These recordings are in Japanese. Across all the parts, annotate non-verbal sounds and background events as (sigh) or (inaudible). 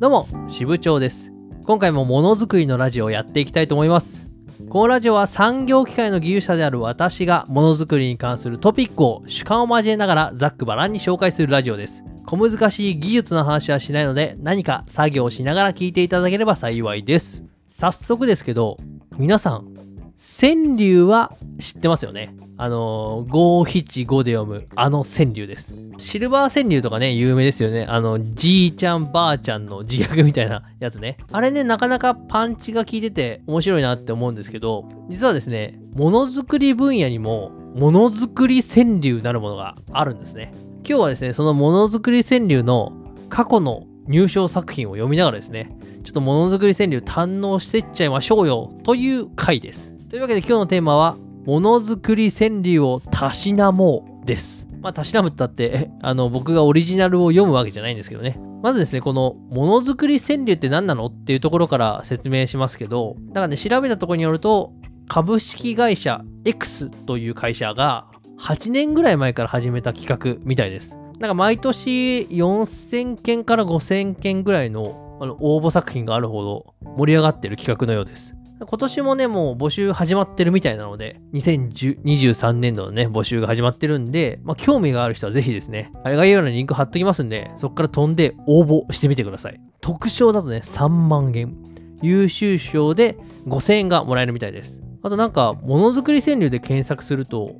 どうも、支部長です。今回もものづくりのラジオをやっていきたいと思います。このラジオは産業機械の技術者である私がものづくりに関するトピックを主観を交えながらざっくばらんに紹介するラジオです。小難しい技術の話はしないので何か作業をしながら聞いていただければ幸いです。早速ですけど、皆さん、川柳は知ってますよね？あのー、五七五で読むあの川柳です。シルバー川柳とかね、有名ですよね。あの、じいちゃんばあちゃんの自虐みたいなやつね。あれね、なかなかパンチが効いてて面白いなって思うんですけど、実はですね、ものづくり分野にも、ものづくり川柳なるものがあるんですね。今日はですね、そのものづくり川柳の過去の入賞作品を読みながらですね、ちょっとものづくり川柳堪能してっちゃいましょうよという回です。というわけで今日のテーマは、ものづくり川柳をたしなもうです。まあ、たしなむったって、あの、僕がオリジナルを読むわけじゃないんですけどね。まずですね、この、ものづくり川柳って何なのっていうところから説明しますけど、だからね、調べたところによると、株式会社 X という会社が、8年ぐらい前から始めた企画みたいです。なんか毎年4000件から5000件ぐらいのあの応募作品があるほど盛り上がってる企画のようです。今年もね、もう募集始まってるみたいなので、2023年度のね、募集が始まってるんで、まあ、興味がある人はぜひですね、あれ概要欄にリンク貼っときますんで、そこから飛んで応募してみてください。特賞だとね、3万円。優秀賞で5000円がもらえるみたいです。あとなんか、ものづくり川柳で検索すると、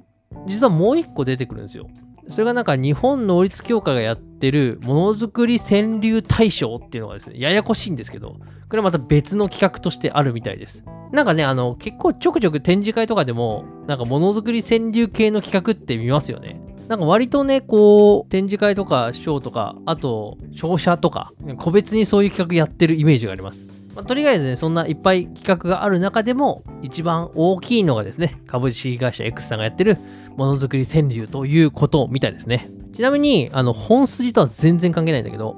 実はもう一個出てくるんですよ。それがなんか日本能率協会がやってるものづくり川柳大賞っていうのがですね、ややこしいんですけど、これはまた別の企画としてあるみたいです。なんかね、あの、結構ちょくちょく展示会とかでも、なんかものづくり川柳系の企画って見ますよね。なんか割とね、こう、展示会とか賞とか、あと、商社とか、個別にそういう企画やってるイメージがあります。まあ、とりあえずね、そんないっぱい企画がある中でも、一番大きいのがですね、株式会社 X さんがやってるものづくり川柳ということみたいですね。ちなみに、あの、本筋とは全然関係ないんだけど、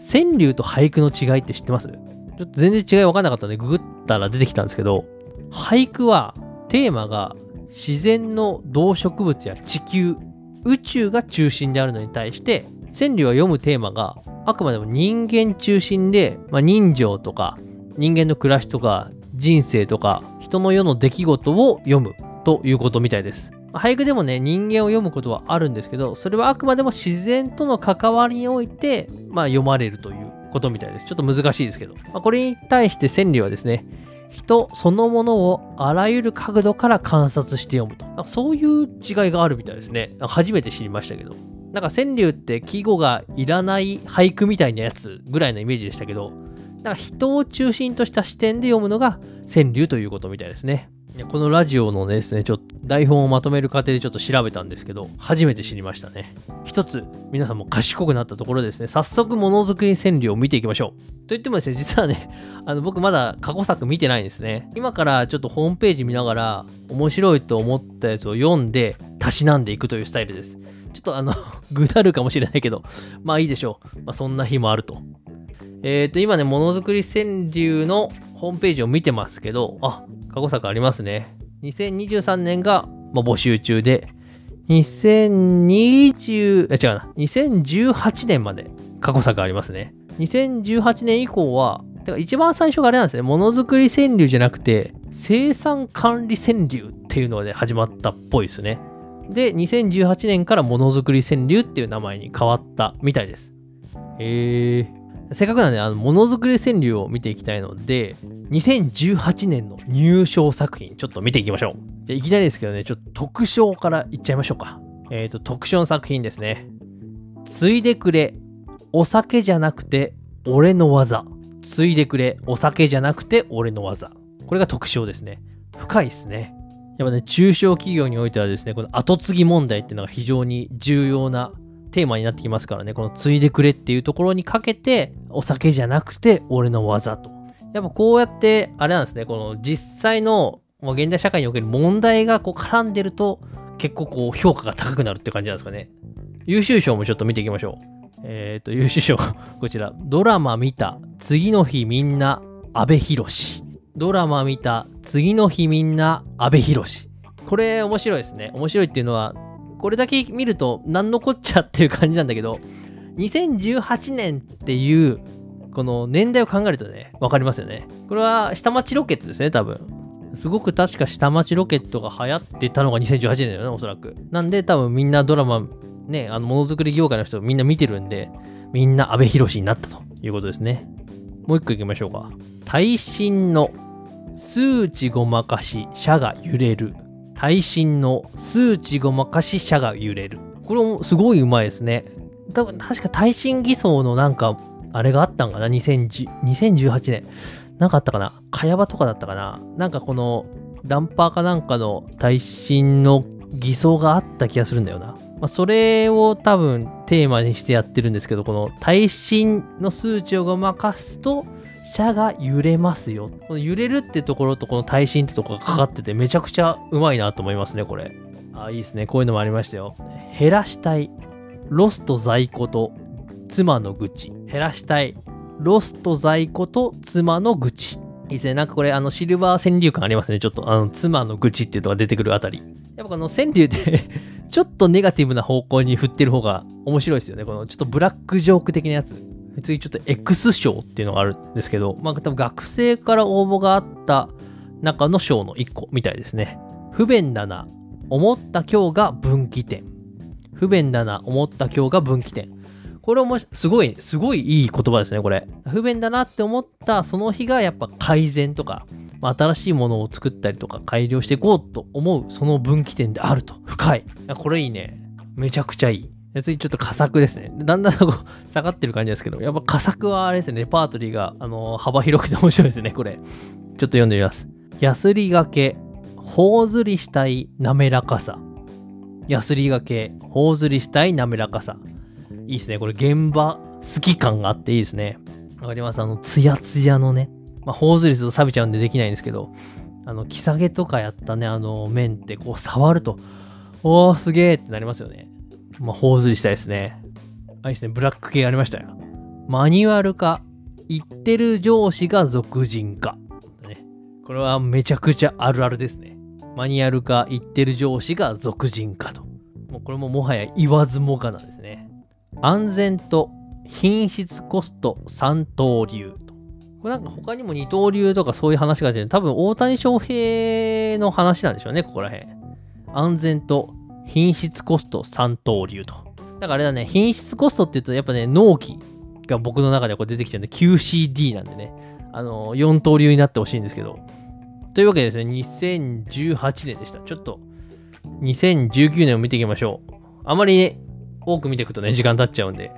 川柳と俳句の違いって知ってます？ちょっと全然違い分かんなかったんで、ググったら出てきたんですけど、俳句はテーマが自然の動植物や地球、宇宙が中心であるのに対して、川柳は読むテーマがあくまでも人間中心で、まあ、人情とか人間の暮らしとか人生とか人の世の出来事を読むということみたいです。俳句でもね人間を読むことはあるんですけどそれはあくまでも自然との関わりにおいて、まあ、読まれるということみたいです。ちょっと難しいですけど、まあ、これに対して川柳はですね人そのものをあらゆる角度から観察して読むと。そういう違いがあるみたいですね。初めて知りましたけど。なんか川柳って季語がいらない俳句みたいなやつぐらいのイメージでしたけどなんか人を中心とした視点で読むのが川柳ということみたいですねこのラジオのですね、ちょっと台本をまとめる過程でちょっと調べたんですけど、初めて知りましたね。一つ、皆さんも賢くなったところですね、早速ものづくり川柳を見ていきましょう。と言ってもですね、実はね、あの僕まだ過去作見てないんですね。今からちょっとホームページ見ながら、面白いと思ったやつを読んで、たしなんでいくというスタイルです。ちょっとあの、(laughs) ぐだるかもしれないけど、まあいいでしょう。まあそんな日もあると。えっ、ー、と、今ね、ものづくり川柳のホームページを見てますけど、あ、過去作ありますね。2023年が、まあ、募集中で、2020、え、違うな、2018年まで過去作ありますね。2018年以降は、てか一番最初があれなんですね、ものづくり川柳じゃなくて、生産管理川柳っていうので始まったっぽいですね。で、2018年からものづくり川柳っていう名前に変わったみたいです。へえー。せっかくなんで、あの、ものづくり川柳を見ていきたいので、2018年の入賞作品、ちょっと見ていきましょう。じゃいきなりですけどね、ちょっと特賞からいっちゃいましょうか。えっ、ー、と、特賞の作品ですね。ついでくれ、お酒じゃなくて、俺の技。ついでくれ、お酒じゃなくて、俺の技。これが特賞ですね。深いですね。やっぱね、中小企業においてはですね、この後継ぎ問題っていうのが非常に重要なテーマになってきますからね、このついでくれっていうところにかけて、お酒じゃなくて俺の技と。やっぱこうやって、あれなんですね、この実際の現代社会における問題がこう絡んでると、結構こう評価が高くなるって感じなんですかね。優秀賞もちょっと見ていきましょう。えっ、ー、と、優秀賞、(laughs) こちら。ドラマ見た、次の日みんな、阿部寛。ドラマ見た、次の日みんな、阿部寛。これ面白いですね。面白いっていうのは、これだけ見ると何のこっちゃっていう感じなんだけど2018年っていうこの年代を考えるとね、わかりますよね。これは下町ロケットですね、多分。すごく確か下町ロケットが流行ってたのが2018年だよね、おそらく。なんで多分みんなドラマ、ね、あの、ものづくり業界の人みんな見てるんで、みんな阿部寛になったということですね。もう一個いきましょうか。耐震の数値ごまかし、社が揺れる。耐震の数値ごまかし、社が揺れる。これもすごいうまいですね。多分確か耐震偽装のなんか、あれがあったんかな ?2018 年。なんかあったかな？茅場とかだったかな？なんかこのダンパーかなんかの耐震の偽装があった気がするんだよな。まあ、それを多分テーマにしてやってるんですけど、この耐震の数値をごまかすと、車が揺れますよ。この揺れるってところとこの耐震ってところがかかっててめちゃくちゃうまいなと思いますね、これ。あ、いいですね。こういうのもありましたよ。減らしたい。ロスト在庫と妻の愚痴。減らしたい。ロスト在庫と妻の愚痴。いいですね。なんかこれ、あの、シルバー川柳感ありますね。ちょっと、あの、妻の愚痴っていうのが出てくるあたり。やっぱこの川柳って (laughs) ちょっとネガティブな方向に振ってる方が面白いですよね。このちょっとブラックジョーク的なやつ。次ちょっと X 賞っていうのがあるんですけど、まあ多分学生から応募があった中の賞の1個みたいですね。不便だな。思った今日が分岐点。不便だな。思った今日が分岐点。これもすごい、すごいいい言葉ですね、これ。不便だなって思ったその日がやっぱ改善とか、まあ、新しいものを作ったりとか改良していこうと思うその分岐点であると。深い。これいいね。めちゃくちゃいい。次ちょっと佳作ですね。だんだんこう (laughs) 下がってる感じですけど、やっぱ佳作はあれですね、レパートリーが、あの、幅広くて面白いですね、これ。ちょっと読んでみます。やすりがけ、頬ずりしたい滑らかさ。やすりがけ、頬ずりしたい滑らかさ。いいですね。これ現場好き感があっていいですね。わかります？あの、ツヤツヤのね。まあ、頬ずりすると錆びちゃうんでできないんですけど、あの、木下げとかやったね、あの、面ってこう触ると、おー、すげーってなりますよね。まあ、頬ずりしたいですね。あ、いいですね。ブラック系ありましたよ。マニュアル化。言ってる上司が俗人化。ね、これはめちゃくちゃあるあるですね。マニュアル化。言ってる上司が俗人化と。もうこれももはや言わずもがなですね。安全と品質コスト三刀流と。これなんか他にも二刀流とかそういう話が出て多分大谷翔平の話なんでしょうね、ここら辺。安全と品質コスト三刀流と。だからあれだね、品質コストって言うとやっぱね、納期が僕の中でこう出てきてるんで QCD なんでね、あの、4刀流になってほしいんですけど。というわけでですね、2018年でした。ちょっと、2019年を見ていきましょう。あまりね、多く見ていくとね、時間経っちゃうんで、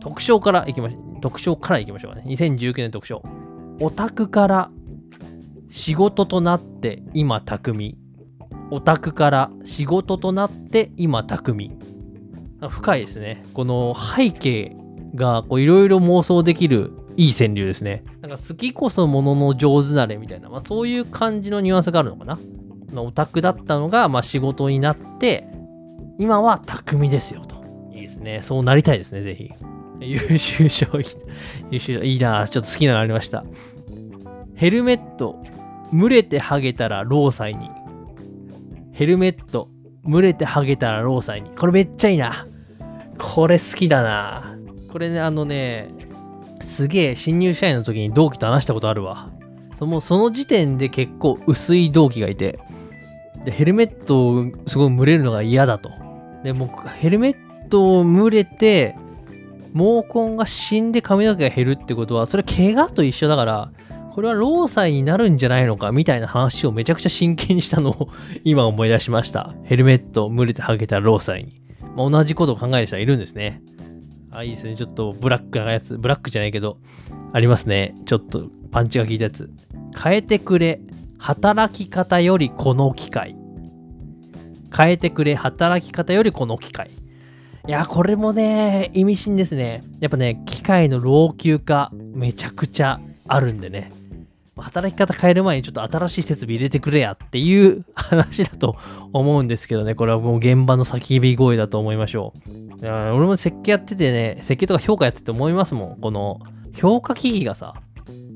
特賞からいきましょう。特賞からいきましょうかね。2019年特賞。オタクから仕事となって今匠。オタクから仕事となって今匠。深いですね。この背景がいろいろ妄想できるいい川柳ですね。なんか好きこそものの上手なれみたいな、まあ、そういう感じのニュアンスがあるのかな。オタクだったのが、まあ、仕事になって、今は匠ですよといい。ですね。そうなりたいですね、ぜひ。優秀賞、優秀いいな、ちょっと好きなのありました。ヘルメット、蒸れてハゲたら労災に。ヘルメット、蒸れてハゲたら労災に。これめっちゃいいな。これ好きだな。これね、あのね、すげえ新入社員の時に同期と話したことあるわ。そのその時点で結構薄い同期がいて、で、ヘルメットをすごい蒸れるのが嫌だと。で、もヘルメッと蒸れて、毛根が死んで髪の毛が減るってことは、それ怪我と一緒だから、これは労災になるんじゃないのかみたいな話をめちゃくちゃ真剣にしたのを (laughs) 今思い出しました。ヘルメット蒸れて剥げた労災に。まあ、同じことを考える人はいるんですね。あ、いいですね。ちょっとブラックなやつ、ブラックじゃないけど、ありますね。ちょっとパンチが効いたやつ。変えてくれ。働き方よりこの機会。変えてくれ。働き方よりこの機会。いや、これもね、意味深ですね。やっぱね、機械の老朽化、めちゃくちゃあるんでね。働き方変える前にちょっと新しい設備入れてくれやっていう話だと思うんですけどね、これはもう現場の叫び声だと思いましょう。俺も設計やっててね、設計とか評価やってて思いますもん。この評価機器がさ、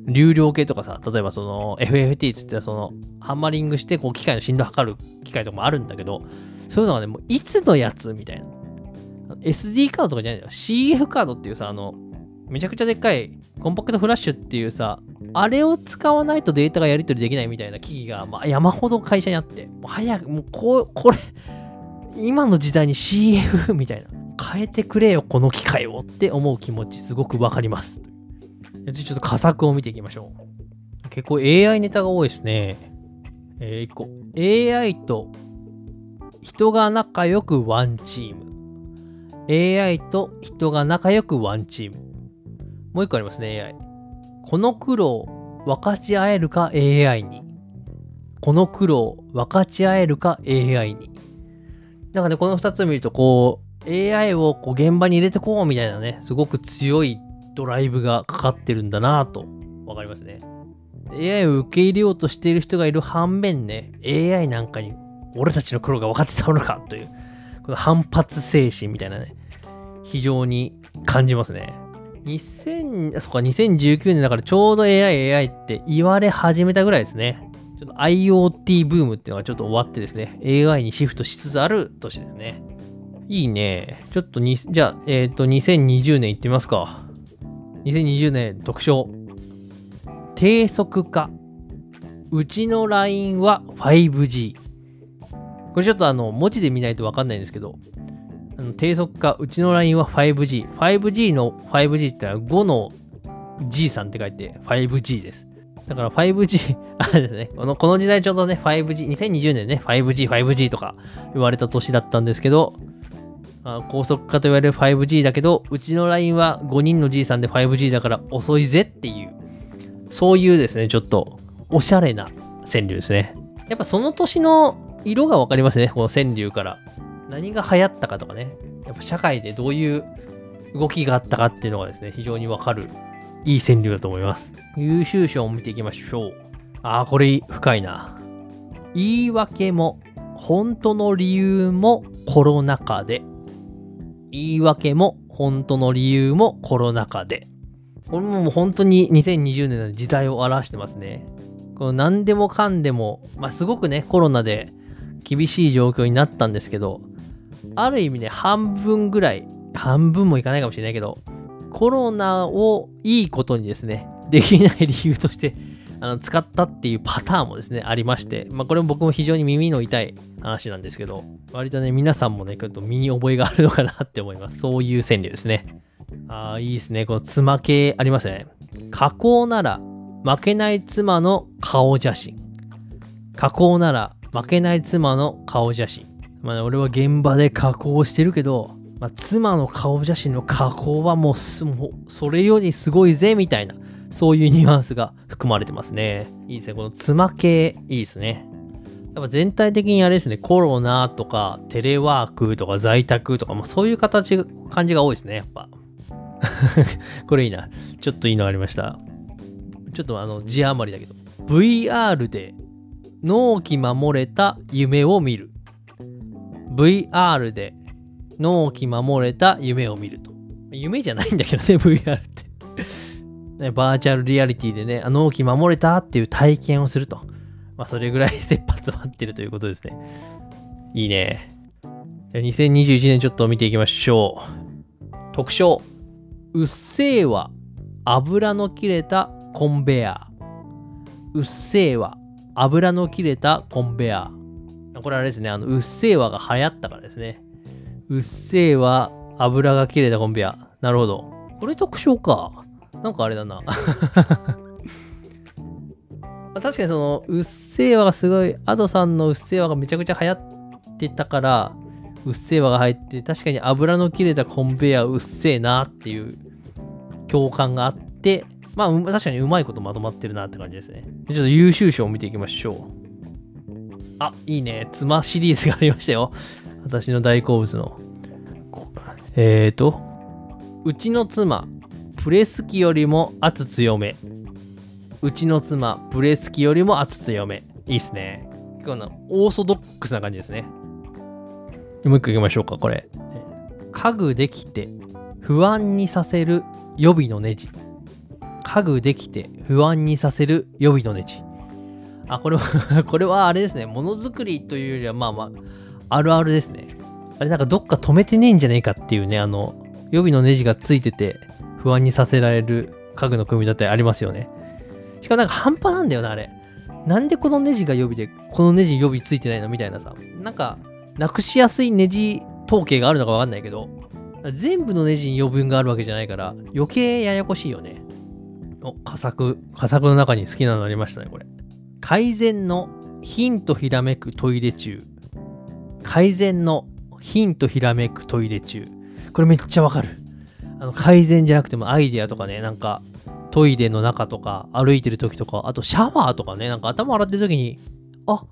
流量計とかさ、例えばその FFT っつってそのハンマリングしてこう機械の振動測る機械とかもあるんだけど、そういうのがね、もういつのやつみたいな。SD カードとかじゃないんだよ。CF カードっていうさ、あの、めちゃくちゃでっかいコンパクトフラッシュっていうさ、あれを使わないとデータがやり取りできないみたいな機器が、まあ、山ほど会社にあって、もう早く、もうこう、これ、今の時代に CF みたいな、変えてくれよ、この機械をって思う気持ちすごくわかります。じゃちょっと佳作を見ていきましょう。結構 AI ネタが多いですね。えー、1個。AI と人が仲良くワンチーム。AI と人が仲良くワンチーム。もう一個ありますね、AI。この苦労分かち合えるか AI に。この苦労分かち合えるか AI に。なんかね、この2つを見ると、こう、AI をこう現場に入れてこうみたいなね、すごく強いドライブがかかってるんだなと、わかりますね。AI を受け入れようとしている人がいる反面ね、AI なんかに俺たちの苦労が分かってたのかという、この反発精神みたいなね、非常に感じますね。2000、そっか、2019年だからちょうど AI、AI って言われ始めたぐらいですね。ちょっと IoT ブームっていうのがちょっと終わってですね、AI にシフトしつつある年ですね。いいね。ちょっとに、じゃあ、えっ、ー、と、2020年いってみますか。2020年特賞。低速化。うちの LINE は 5G。これちょっとあの、文字で見ないとわかんないんですけど、低速化、うちの LINE は 5G。5G の 5G ってのは5の G さんって書いて 5G です。だから 5G、(laughs) あれですね。このこの時代ちょうどね、5G、2020年ね、5G、5G とか言われた年だったんですけど、あ高速化と言われる 5G だけど、うちの LINE は5人の G さんで 5G だから遅いぜっていう、そういうですね、ちょっとおしゃれな川柳ですね。やっぱその年の色がわかりますね、この川柳から。何が流行ったかとかね。やっぱ社会でどういう動きがあったかっていうのがですね、非常にわかるいい川柳だと思います。優秀賞を見ていきましょう。ああ、これ深いな。言い訳も、本当の理由もコロナ禍で。言い訳も、本当の理由もコロナ禍で。これももう本当に2020年の時代を表してますね。この何でもかんでも、まあ、すごくね、コロナで厳しい状況になったんですけど、ある意味ね、半分ぐらい、半分もいかないかもしれないけど、コロナをいいことにですね、(laughs) できない理由としてあの使ったっていうパターンもですね、ありまして、まあ、これも僕も非常に耳の痛い話なんですけど、割とね、皆さんもね、ちょっと身に覚えがあるのかなって思います。そういう川柳ですね。ああ、いいですね。この妻系ありますね。加工なら負けない妻の顔写真。加工なら負けない妻の顔写真。まあ、俺は現場で加工してるけど、まあ、妻の顔写真の加工はもうもうそれよりすごいぜみたいなそういうニュアンスが含まれてますね。いいですね。この妻系いいですね。やっぱ全体的にあれですね。コロナとかテレワークとか在宅とか、まあ、そういう形感じが多いですね。やっぱ。(laughs) これいいな。ちょっといいのありました。ちょっとあの字余りだけど。VR で納期守れた夢を見る。VR で納期守れた夢を見ると。夢じゃないんだけどね、VR ってね。バーチャルリアリティでね、納期守れたっていう体験をすると。まあ、それぐらい切羽詰まってるということですね。いいね。じゃ2021年ちょっと見ていきましょう。特徴。うっせぇわ、油の切れたコンベア。うっせぇわ、油の切れたコンベア。これあれですね、あの、うっせぇわが流行ったからですね。うっせぇわ、油が切れたコンベア。なるほど。これ特徴か。なんかあれだな。(laughs) 確かにその、うっせぇわがすごい、アドさんのうっせぇわがめちゃくちゃ流行ってたから、うっせぇわが入って、確かに油の切れたコンベアうっせぇなっていう共感があって、まあ、確かにうまいことまとまってるなって感じですね。ちょっと優秀賞を見ていきましょう。あ、いいね。妻シリーズがありましたよ。私の大好物の。えーと、うちの妻、プレス機よりも圧強め。うちの妻、プレス機よりも圧強め。いいっすね。結構な、オーソドックスな感じですね。もう一個いきましょうか、これ。家具できて不安にさせる予備のネジ。家具できて不安にさせる予備のネジ。あ、これは (laughs) これはあれですね。ものづくりというよりは、まあまあ、あるあるですね。あれなんかどっか止めてねえんじゃねえかっていうね、あの、予備のネジがついてて、不安にさせられる家具の組み立てありますよね。しかもなんか半端なんだよな、あれ。なんでこのネジが予備で、このネジ予備ついてないのみたいなさ。なんか、なくしやすいネジ統計があるのかわかんないけど、全部のネジに余分があるわけじゃないから、余計ややこしいよね。お、佳作、佳作の中に好きなのありましたね、これ。改善のヒントひらめくトイレ中。改善のヒントひらめくトイレ中。これめっちゃわかる。あの改善じゃなくてもアイデアとかね、なんかトイレの中とか歩いてる時とか、あとシャワーとかね、なんか頭洗ってる時に、あ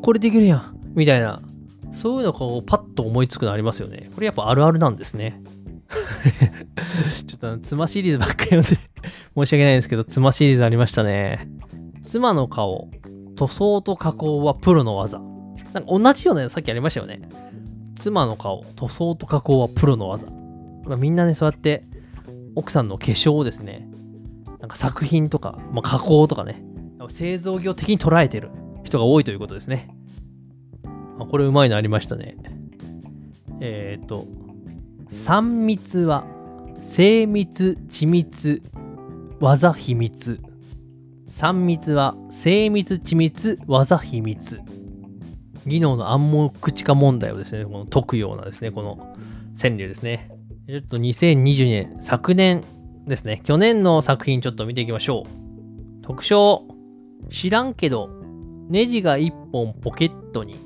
これできるやんみたいな、そういうのこうパッと思いつくのありますよね。これやっぱあるあるなんですね。(laughs) ちょっとあの、妻シリーズばっかり読んで申し訳ないんですけど、妻シリーズありましたね。妻の顔、塗装と加工はプロの技。なんか同じようなさっきありましたよね。妻の顔、塗装と加工はプロの技。まあ、みんなね、そうやって奥さんの化粧をですね、なんか作品とか、まあ、加工とかね、製造業的に捉えてる人が多いということですね。あこれうまいのありましたね。えっ、と、3密は精密、緻密、技秘密。3密は精密、緻密、技秘密。技能の暗黙知化問題をですね、この解くようなですね、この川柳ですね。ちょっと2020年、昨年ですね、去年の作品ちょっと見ていきましょう。特徴、知らんけど、ネジが1本ポケットに。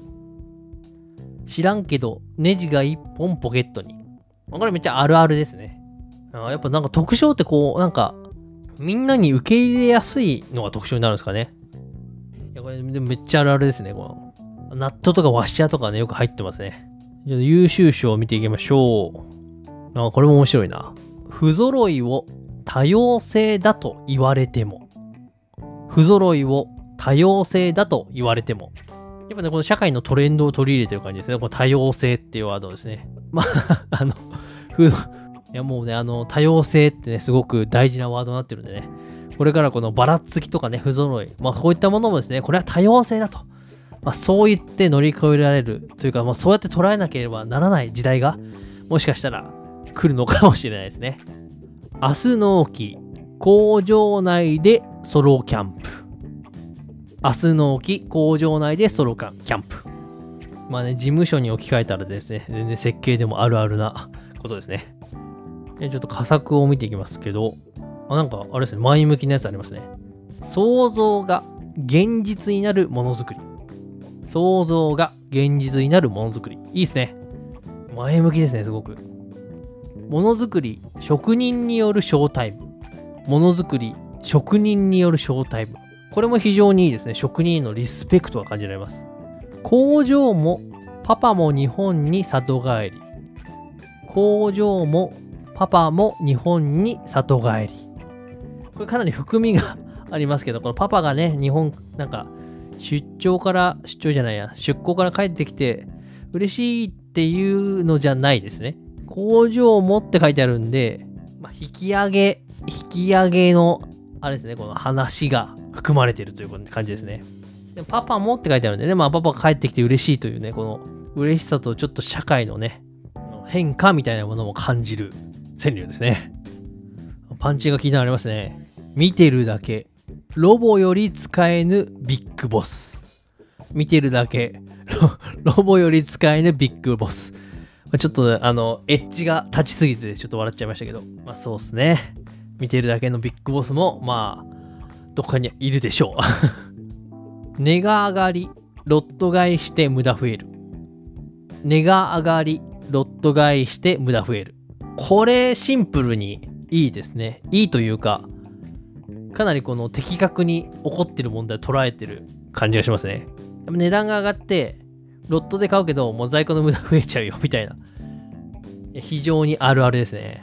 知らんけど、ネジが1本ポケットに。これめっちゃあるあるですね。やっぱなんか特徴ってこう、なんか、みんなに受け入れやすいのが特徴になるんですかね。いや、これでめっちゃあるあるですね。このナットとかワッシャーとかね、よく入ってますね。じゃあ優秀賞を見ていきましょう。あ、これも面白いな。不揃いを多様性だと言われても。不揃いを多様性だと言われても。やっぱね、この社会のトレンドを取り入れてる感じですね。この多様性っていうワードですね。まあ、あの、いやもうね、あの、多様性ってね、すごく大事なワードになってるんでね。これからこのばらつきとかね、不揃い。まあ、こういったものもですね、これは多様性だと。まあ、そう言って乗り越えられるというか、まあ、そうやって捉えなければならない時代が、もしかしたら来るのかもしれないですね。明日納期、工場内でソロキャンプ。明日納期、工場内でソロキャンプ。まあね、事務所に置き換えたらですね、全然設計でもあるあるなことですね。ちょっと佳作を見ていきますけど、あ、なんかあれですね、前向きなやつありますね。想像が現実になるものづくり。想像が現実になるものづくり。いいですね。前向きですね、すごく。ものづくり、職人によるショータイム。ものづくり、職人によるショータイム。これも非常にいいですね。職人のリスペクトが感じられます。工場もパパも日本に里帰り。工場もパパも日本に里帰り。これかなり含みが (laughs) ありますけど、このパパがね、日本、なんか、出張から、出張じゃないや、出向から帰ってきて、嬉しいっていうのじゃないですね。工場もって書いてあるんで、まあ、引き上げ、引き上げの、あれですね、この話が (laughs) 含まれてるという感じですね。でパパもって書いてあるんでね、まあ、パパが帰ってきて嬉しいというね、この嬉しさとちょっと社会のね、変化みたいなものも感じる川柳ですね。パンチが効いたのありますね。見てるだけロボより使えぬビッグボス。見てるだけ (laughs) ロ、ボより使えぬビッグボス。ちょっと、あの、エッジが立ちすぎてちょっと笑っちゃいましたけど、まあそうっすね。見てるだけのビッグボスも、まあ、どっかにいるでしょう。(laughs) 値が上がり、ロット買いして無駄増える。値が上がり、ロット買いして無駄増える。これ、シンプルにいいですね。いいというか、かなりこの的確に起こってる問題を捉えてる感じがしますね。値段が上がって、ロットで買うけど、もう在庫の無駄増えちゃうよ、みたいな。非常にあるあるですね。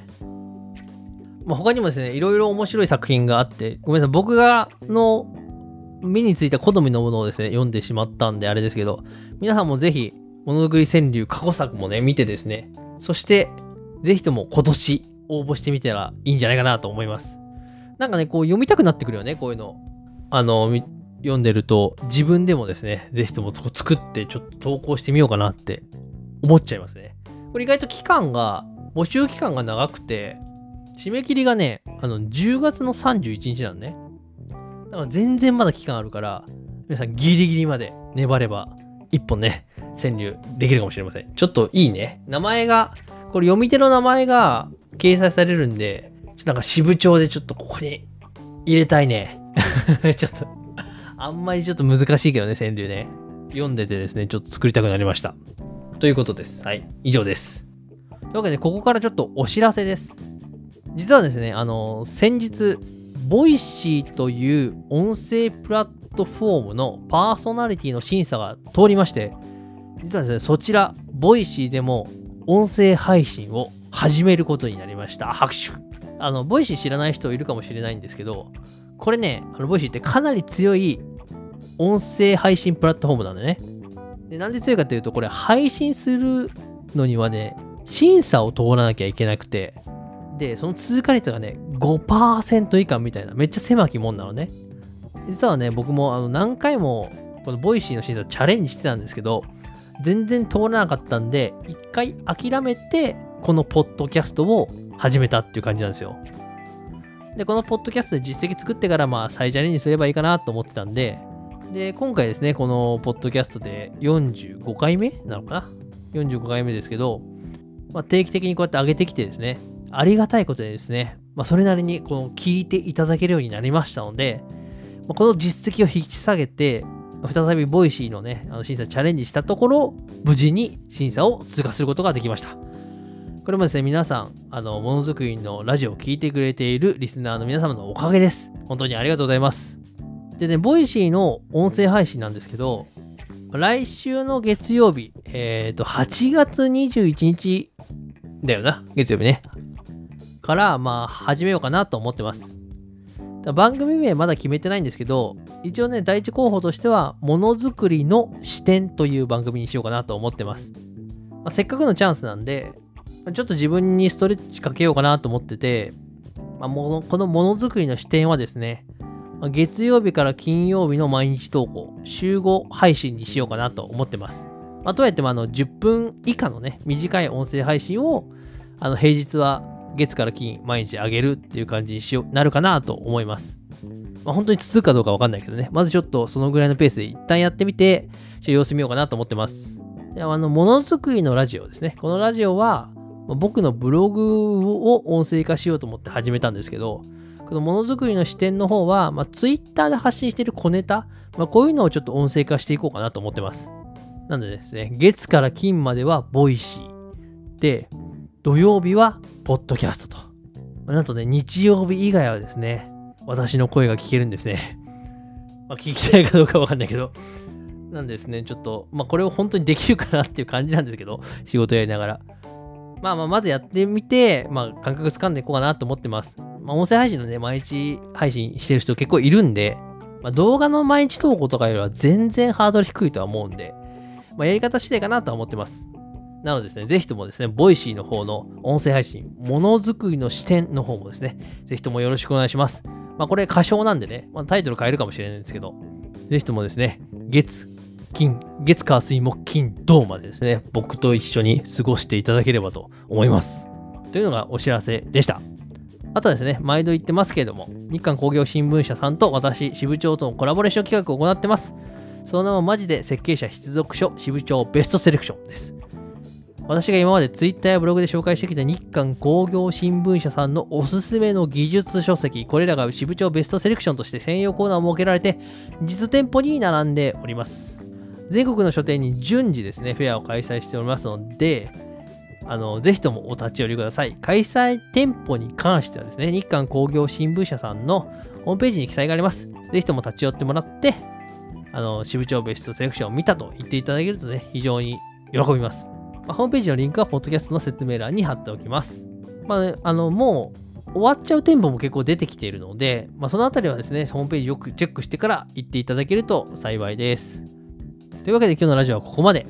ま、他にもですね、いろいろ面白い作品があって、ごめんなさい、僕がの目についた好みのものをですね、読んでしまったんであれですけど、皆さんもぜひ、ものづくり川柳過去作もね、見てですね、そして、ぜひとも今年応募してみたらいいんじゃないかなと思います。なんかね、こう読みたくなってくるよね、こういうの。あの、読んでると、自分でもですね、ぜひとも作ってちょっと投稿してみようかなって思っちゃいますね。これ意外と期間が、募集期間が長くて、締め切りがね、あの、10月の31日なんね。だから全然まだ期間あるから、皆さんギリギリまで粘れば、一本ね、川柳できるかもしれません。ちょっといいね。名前が、これ読み手の名前が掲載されるんで、ちょっとなんか支部長でちょっとここに入れたいね。(laughs) ちょっとあんまりちょっと難しいけどね、川柳ね。読んでてですね、ちょっと作りたくなりました。ということです。はい、以上です。というわけで、ここからちょっとお知らせです。実はですね、あの、先日、ボイシーという音声プラットフォームのパーソナリティの審査が通りまして、実はですね、そちら、ボイシーでも音声配信を始めることになりました。拍手あの、ボイシー知らない人いるかもしれないんですけど、これね、あのボイシーってかなり強い音声配信プラットフォームなんだね。でなんで強いかというと、これ配信するのにはね、審査を通らなきゃいけなくて、で、その通過率がね、5%以下みたいな、めっちゃ狭き門なのね。実はね、僕もあの何回もこのボイシーの審査チャレンジしてたんですけど、全然通らなかったんで、一回諦めて、このポッドキャストを始めたっていう感じなんですよ。で、このポッドキャストで実績作ってから、まあ、再チャレンジすればいいかなと思ってたんで、で、今回ですね、このポッドキャストで45回目なのかな ?45 回目ですけど、まあ、定期的にこうやって上げてきてですね、ありがたいことでですね、まあ、それなりにこの聞いていただけるようになりましたので、まあ、この実績を引っ提げて、再びボイシーのね、あの審査チャレンジしたところ、無事に審査を通過することができました。これもですね、皆さん、あの、ものづくりのラジオを聴いてくれているリスナーの皆様のおかげです。本当にありがとうございます。でね、ボイシーの音声配信なんですけど、来週の月曜日、えっ、ー、と、8月21日だよな、月曜日ね。から、まあ、始めようかなと思ってます。番組名まだ決めてないんですけど、一応ね、第一候補としては、ものづくりの視点という番組にしようかなと思ってます。まあ、せっかくのチャンスなんで、ちょっと自分にストレッチかけようかなと思ってて、まあ、このものづくりの視点はですね、月曜日から金曜日の毎日投稿、週5配信にしようかなと思ってます。まあ、とはいってもあの10分以下のね、短い音声配信をあの平日は月から金毎日上げるっていう感じにしようなるかなと思います。まあ、本当に続くかどうかわかんないけどね、まずちょっとそのぐらいのペースで一旦やってみて、ちょっと様子見ようかなと思ってます。であの、ものづくりのラジオですね。このラジオは、ま、僕のブログを音声化しようと思って始めたんですけど、このものづくりの視点の方は、まあ、Twitter で発信してる小ネタ、まあ、こういうのをちょっと音声化していこうかなと思ってます。なのでですね、月から金まではボイシーで、土曜日はポッドキャストと。なんとね、日曜日以外はですね、私の声が聞けるんですね。(laughs) まあ、聞きたいかどうかわかんないけど。なんですね、ちょっと、まあ、これを本当にできるかなっていう感じなんですけど、仕事やりながら。まあまあ、まずやってみて、まあ、感覚つかんでいこうかなと思ってます。まあ、音声配信のね、毎日配信してる人結構いるんで、まあ、動画の毎日投稿とかよりは全然ハードル低いとは思うんで、まあ、やり方次第かなとは思ってます。なのでですね、ぜひともですね、 Voicy の方の音声配信、ものづくりの視点の方もですね、ぜひともよろしくお願いします。まあ、これ仮称なんでね、まあ、タイトル変えるかもしれないんですけど、ぜひともですね、月、金、月火水木金土までですね、僕と一緒に過ごしていただければと思います。というのがお知らせでした。あとはですね、毎度言ってますけれども、日韓工業新聞社さんと私、支部長とのコラボレーション企画を行ってます。その名もマジで設計者必読書支部長ベストセレクションです。私が今まで Twitter やブログで紹介してきた日韓工業新聞社さんのおすすめの技術書籍、これらが支部長ベストセレクションとして専用コーナーを設けられて、実店舗に並んでおります。全国の書店に順次ですね、フェアを開催しておりますので、あの、ぜひともお立ち寄りください。開催店舗に関してはですね、日韓工業新聞社さんのホームページに記載があります。ぜひとも立ち寄ってもらって、あの、支部長ベストセレクションを見たと言っていただけるとね、非常に喜びます。まあ、ホームページのリンクは、ポッドキャストの説明欄に貼っておきます。まあ、ね、あの、もう、終わっちゃう店舗も結構出てきているので、まあ、そのあたりはですね、ホームページよくチェックしてから行っていただけると幸いです。というわけで今日のラジオはここまで。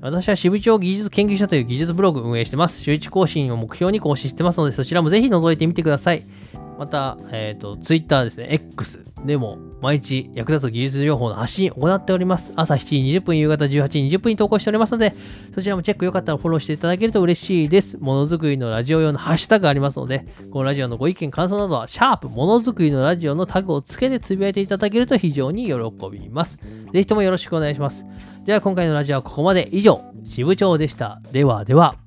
私は支部長技術研究所という技術ブログを運営してます。週1更新を目標に更新してますので、そちらもぜひ覗いてみてください。また、えっ、と、Twitter ですね、X でも毎日役立つ技術情報の発信を行っております。朝7時20分、夕方18時20分に投稿しておりますので、そちらもチェックよかったらフォローしていただけると嬉しいです。ものづくりのラジオ用のハッシュタグありますので、このラジオのご意見、感想などは、シャープものづくりのラジオのタグをつけてつぶやいていただけると非常に喜びます。ぜひともよろしくお願いします。では今回のラジオはここまで以上、支部長でした。ではでは。